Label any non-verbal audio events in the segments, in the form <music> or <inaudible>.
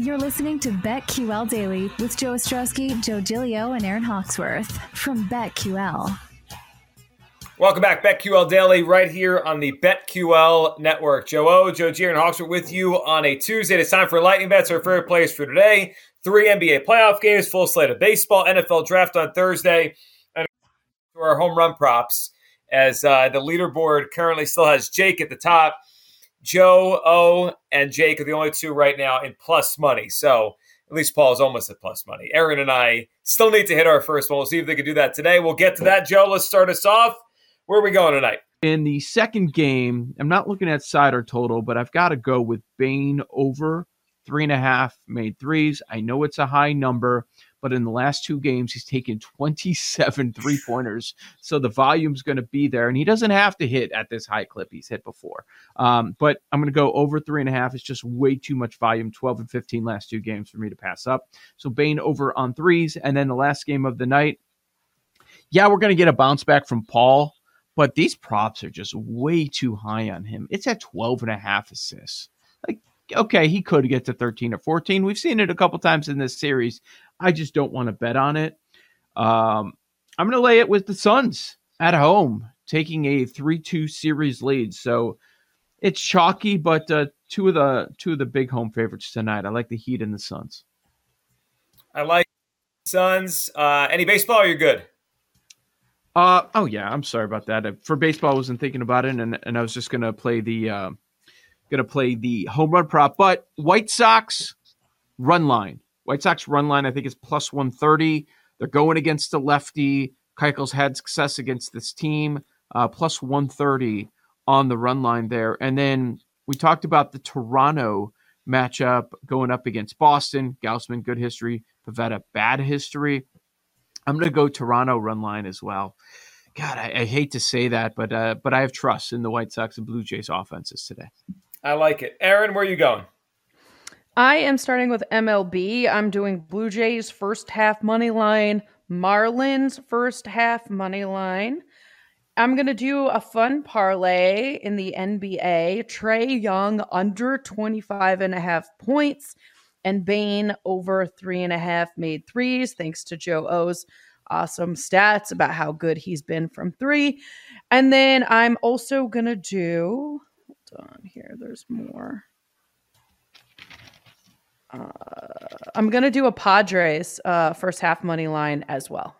You're listening to BetQL Daily with Joe Ostrowski, Joe Gilio, and Aaron Hawksworth from BetQL. Welcome back, BetQL Daily, right here on the BetQL Network. Joe O, Joe G, and Hawksworth with you on a Tuesday. It's time for Lightning Bets, our favorite plays for today. Three NBA playoff games, full slate of baseball, NFL draft on Thursday, and our home run props. As uh, the leaderboard currently still has Jake at the top. Joe O and Jake are the only two right now in plus money. So at least Paul is almost at plus money. Aaron and I still need to hit our first one. We'll see if they can do that today. We'll get to that. Joe, let's start us off. Where are we going tonight? In the second game, I'm not looking at side or total, but I've got to go with Bane over three and a half made threes. I know it's a high number, but in the last two games, he's taken 27 <laughs> three pointers. So the volume's going to be there, and he doesn't have to hit at this high clip he's hit before. Um, but I'm going to go over three and a half. It's just way too much volume 12 and 15 last two games for me to pass up. So Bane over on threes. And then the last game of the night, yeah, we're going to get a bounce back from Paul, but these props are just way too high on him. It's at 12 and a half assists. Like, okay, he could get to 13 or 14. We've seen it a couple times in this series. I just don't want to bet on it. Um, I'm going to lay it with the Suns at home, taking a 3-2 series lead. So it's chalky, but uh, two of the two of the big home favorites tonight. I like the Heat and the Suns. I like Suns. Uh, any baseball? You're good. Uh oh yeah, I'm sorry about that. For baseball, I wasn't thinking about it, and and I was just gonna play the uh, gonna play the home run prop. But White Sox run line, White Sox run line, I think is plus 130. They're going against a lefty. Keuchel's had success against this team, uh, plus 130 on the run line there. And then we talked about the Toronto matchup going up against Boston. Gausman, good history. Pivetta, bad history. I'm going to go Toronto run line as well. God, I, I hate to say that, but uh, but I have trust in the White Sox and Blue Jays offenses today. I like it. Aaron, where are you going? I am starting with MLB. I'm doing Blue Jays first half money line, Marlins first half money line. I'm going to do a fun parlay in the NBA. Trae Young under 25 and a half points and Bane over three and a half made threes, thanks to Joe O's awesome stats about how good he's been from three. And then I'm also going to do, hold on here, there's more. Uh, I'm to do a Padres uh, first half money line as well.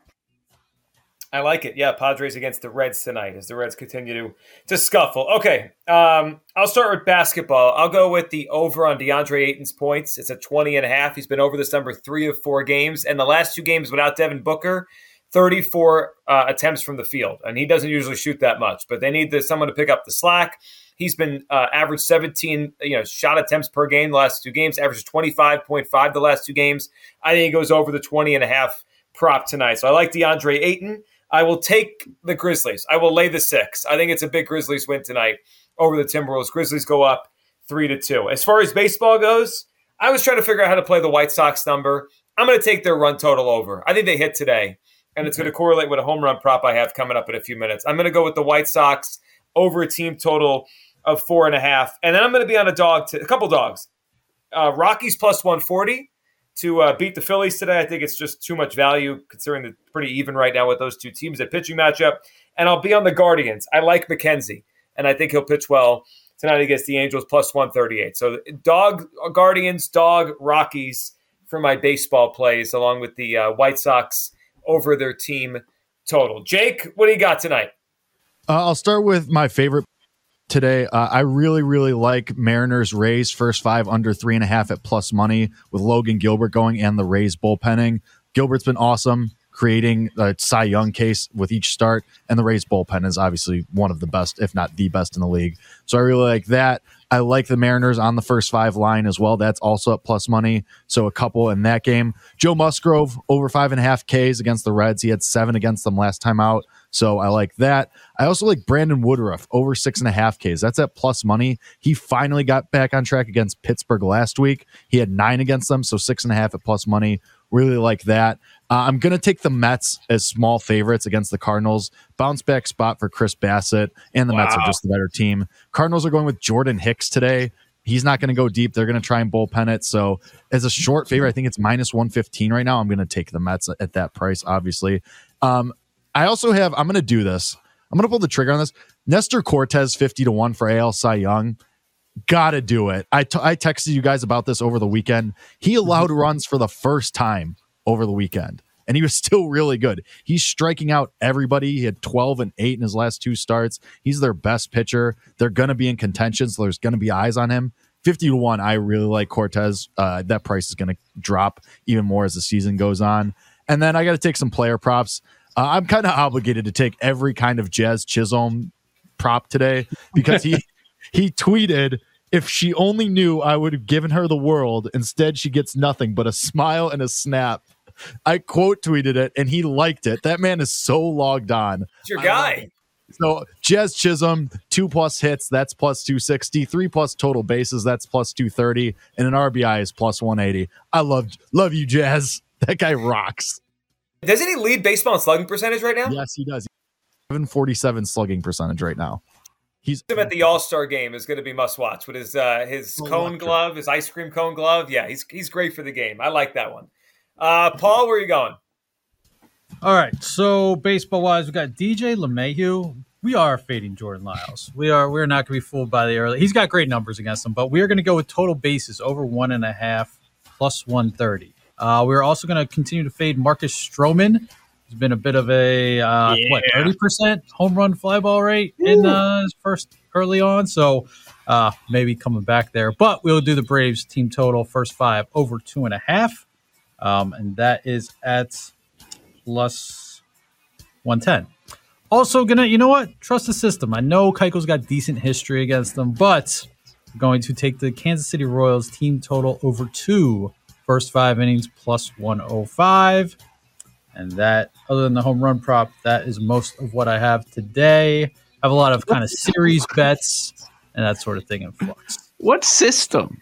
I like it. Yeah, Padres against the Reds tonight as the Reds continue to, to scuffle. Okay, um, I'll start with basketball. I'll go with the over on DeAndre Ayton's points. It's a 20 and a half. He's been over this number three of four games. And the last two games without Devin Booker, 34 uh, attempts from the field. And he doesn't usually shoot that much, but they need someone to pick up the slack. He's been uh, average 17, you know, shot attempts per game the last two games, averages 25.5 the last two games. I think he goes over the 20 and a half prop tonight. So I like DeAndre Ayton. I will take the Grizzlies. I will lay the six. I think it's a big Grizzlies win tonight over the Timberwolves. Grizzlies go up three to two. As far as baseball goes, I was trying to figure out how to play the White Sox number. I'm going to take their run total over. I think they hit today, and it's going to correlate with a home run prop I have coming up in a few minutes. I'm going to go with the White Sox over a team total of four and a half, and then I'm going to be on a dog, to, a couple dogs. Uh, Rockies plus 140 to uh, beat the Phillies today. I think it's just too much value considering the pretty even right now with those two teams. at pitching matchup, and I'll be on the Guardians. I like McKenzie, and I think he'll pitch well tonight against the Angels plus one thirty eight. So dog Guardians, dog Rockies for my baseball plays, along with the uh, White Sox over their team total. Jake, what do you got tonight? Uh, I'll start with my favorite today. Uh, I really, really like Mariners Rays first five under three and a half at plus money with Logan Gilbert going and the Rays bullpenning. Gilbert's been awesome creating a Cy Young case with each start, and the Rays bullpen is obviously one of the best, if not the best in the league. So I really like that. I like the Mariners on the first five line as well. That's also at plus money. So a couple in that game. Joe Musgrove over five and a half Ks against the Reds. He had seven against them last time out. So I like that. I also like Brandon Woodruff over six and a half Ks. That's at plus money. He finally got back on track against Pittsburgh last week. He had nine against them, so six and a half at plus money. Really like that. Uh, I'm going to take the Mets as small favorites against the Cardinals. Bounce back spot for Chris Bassitt, and the wow. Mets are just the better team. Cardinals are going with Jordan Hicks today. He's not going to go deep. They're going to try and bullpen it. So, as a short favorite, I think it's minus 115 right now. I'm going to take the Mets at that price, obviously. Um, I also have, I'm going to do this. I'm going to pull the trigger on this. Nestor Cortes 50 to 1 for AL Cy Young. Gotta do it. I, t- I texted you guys about this over the weekend. He allowed runs for the first time over the weekend, and he was <laughs> still really good. He's striking out everybody. He had 12 and 8 in his last two starts. He's their best pitcher. They're going to be in contention, so there's going to be eyes on him. 50 to 1, I really like Cortes. Uh, that price is going to drop even more as the season goes on. And then I got to take some player props. Uh, I'm kind of obligated to take every kind of Jazz Chisholm prop today because he <laughs> he tweeted if she only knew I would have given her the world, instead she gets nothing but a smile and a snap. I quote tweeted it and he liked it. That man is so logged on. It's your guy. So Jazz Chisholm, two plus hits, that's plus 260, three plus total bases, that's plus 230, and an RBI is plus 180. I love love you, Jazz. <laughs> That guy rocks. Doesn't he lead baseball in slugging percentage right now? Yes, he does. 747 slugging percentage right now. He's him at the All Star game is going to be must watch with his uh, his cone glove, his ice cream cone glove. Yeah, he's he's great for the game. I like that one. Uh, Paul, where are you going? All right, so baseball wise, we got DJ LeMahieu. We are fading Jordan Lyles. We are we're not going to be fooled by the early. He's got great numbers against them, but we are going to go with total bases over one and a half plus one thirty. Uh, we're also going to continue to fade Marcus Stroman. He's been a bit of a uh, yeah. what thirty percent home run fly ball rate Ooh. in uh, his first early on, so uh, maybe coming back there. But we'll do the Braves team total first five over two and a half, um, and that is at plus one ten. Also, gonna you know what? Trust the system. I know Keuchel's got decent history against them, but I'm going to take the Kansas City Royals team total over two first five innings plus 105. And that, other than the home run prop, that is most of what I have today. I have a lot of kind of series bets and that sort of thing in flux. What system?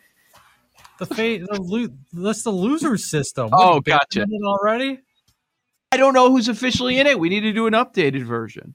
The fate, the lo- that's the loser system. Oh, gotcha. Already? I don't know who's officially in it. We need to do an updated version.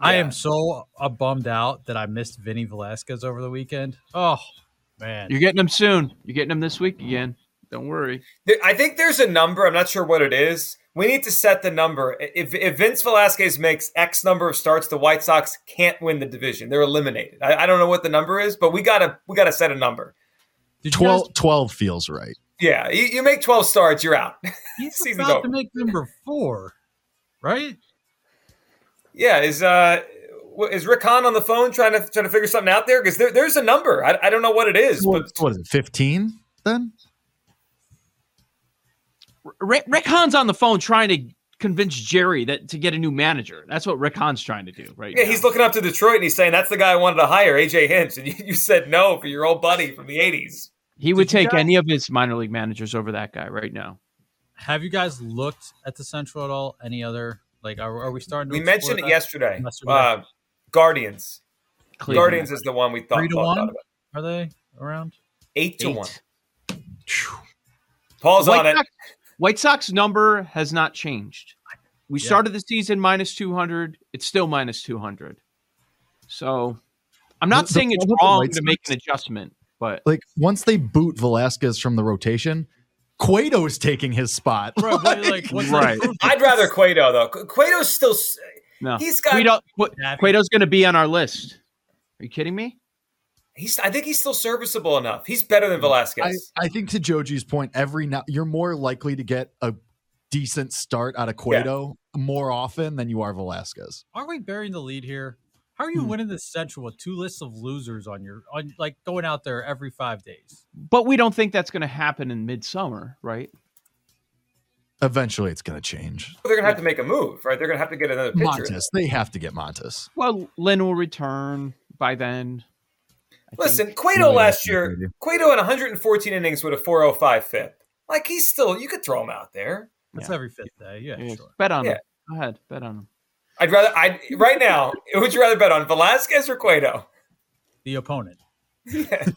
I am so uh, bummed out that I missed Vinny Velasquez over the weekend. Oh man, you're getting him soon. You're getting him this week again. Don't worry. I think there's a number. I'm not sure what it is. We need to set the number. If, if Vince Velasquez makes X number of starts, the White Sox can't win the division. They're eliminated. I, I don't know what the number is, but we gotta we gotta set a number. 12, guys- 12 feels right. Yeah, you, you, make 12 starts, you're out. <laughs> He's about over. to make number four, right? Yeah, is uh is Rick Hahn on the phone trying to trying to figure something out there? Because there, there's a number. I, I don't know what it is. What, but what is it? Fifteen then? Rick, Rick Hahn's on the phone trying to convince Jerry that to get a new manager. That's what Rick Hahn's trying to do, right? Yeah, now. he's looking up to Detroit and he's saying that's the guy I wanted to hire, AJ Hinch, and you, <laughs> you said no for your old buddy from the '80s. He would Did take guys- any of his minor league managers over that guy right now. Have you guys looked at the Central at all? Any other like are, are we starting to We mentioned it that? yesterday. Yesterday. Uh, Guardians. Cleveland. Guardians is the one we thought, Three to one? about. Are they around? Eight to Eight. one. Paul's White on it. Sox, White Sox number has not changed. We Yeah. started the season minus 200. It's still minus 200. So I'm not The- the saying it's problem with the wrong White to make an adjustment, but Like once they boot Velasquez from the rotation, Cueto's taking his spot. Right, but, like, Right. improvement? I'd rather Cueto though. Cu- Cueto's still. no. He's got- Cueto, Cu- Cueto's going to be on our list. Are you kidding me? He's. I think he's still serviceable enough. He's better than mm. Velasquez. I think to Joe G's point, every now you're more likely to get a decent start out of Cueto more often than you are Velasquez. Aren't we burying the lead here? How are you Hmm. winning the Central with two lists of losers on your on like going out there every five days? But we don't think that's going to happen in midsummer, right? Eventually, it's going to change. Well, They're gonna have to make a move, right? They're gonna have to get another pitcher. Montas, they have to get Montas. Well, Lynn will return by then. I think. Listen, Cueto Yeah, last year, maybe. Cueto in 114 innings with a 405 FIP. Like he's still, you could throw him out there. That's Yeah. every fifth day. Yeah, Yeah, sure. Bet on Yeah. him. Go ahead, bet on him. I'd rather, I right now, <laughs> would you rather bet on Velasquez or Cueto? The opponent.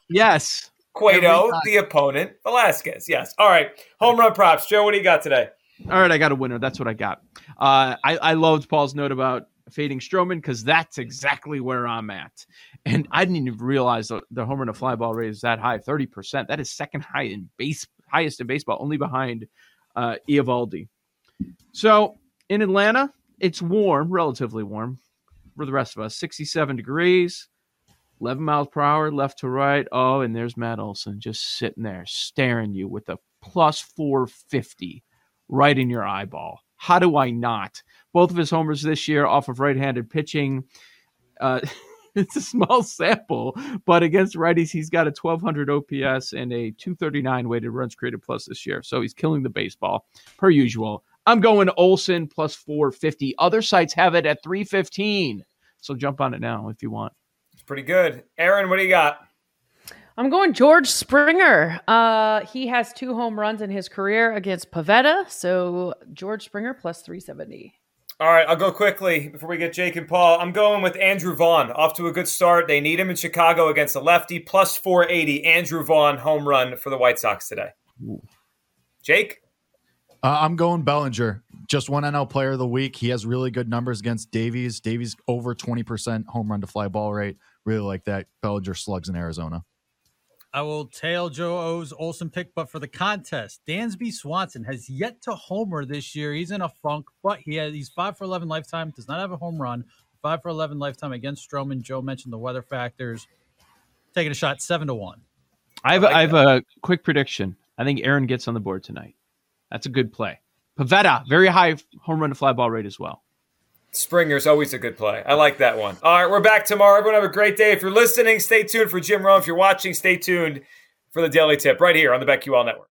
Yes. <laughs> Cueto, the opponent, Velasquez. Yes. All right. Home run props. Joe, what do you got today? All right, I got a winner. That's what I got. Uh, I, I loved Paul's note about fading Stroman because that's exactly where I'm at. And I didn't even realize the, the home run to fly ball rate is that high, 30%. That is second high in base, highest in baseball, only behind uh, Eovaldi. So in Atlanta, it's warm, relatively warm for the rest of us. 67 degrees, 11 miles per hour, left to right. Oh, and there's Matt Olson just sitting there staring you with a plus 450 right in your eyeball. How do I not? Both of his homers this year off of right-handed pitching. Uh, <laughs> it's a small sample, but against righties, he's got a 1200 OPS and a 239 weighted runs created plus this year. So he's killing the baseball per usual. I'm going Olson plus 450. Other sites have it at 315. So jump on it now if you want. It's pretty good. Aaron, what do you got? I'm going George Springer. Uh, he has two home runs in his career against Pivetta. So George Springer plus 370. All right, I'll go quickly before we get Jake and Paul. I'm going with Andrew Vaughn. Off to a good start. They need him in Chicago against a lefty. Plus 480. Andrew Vaughn home run for the White Sox today. Jake? Uh, I'm going Bellinger. Just one NL player of the week. He has really good numbers against Davies. Davies over 20% home run to fly ball rate. Really like that. Bellinger slugs in Arizona. I will tail Joe O's Olson pick, but for the contest, Dansby Swanson has yet to homer this year. He's in a funk, but he has he's five for eleven lifetime. Does not have a home run. Five for eleven lifetime against Stroman. Joe mentioned the weather factors. Taking a shot seven to one. I have, I like I have a quick prediction. I think Aaron gets on the board tonight. That's a good play. Pivetta, very high home run to fly ball rate as well. Springer's always a good play. I like that one. All right, we're back tomorrow. Everyone have a great day. If you're listening, stay tuned for Jim Rome. If you're watching, stay tuned for the Daily Tip right here on the BetQL Network.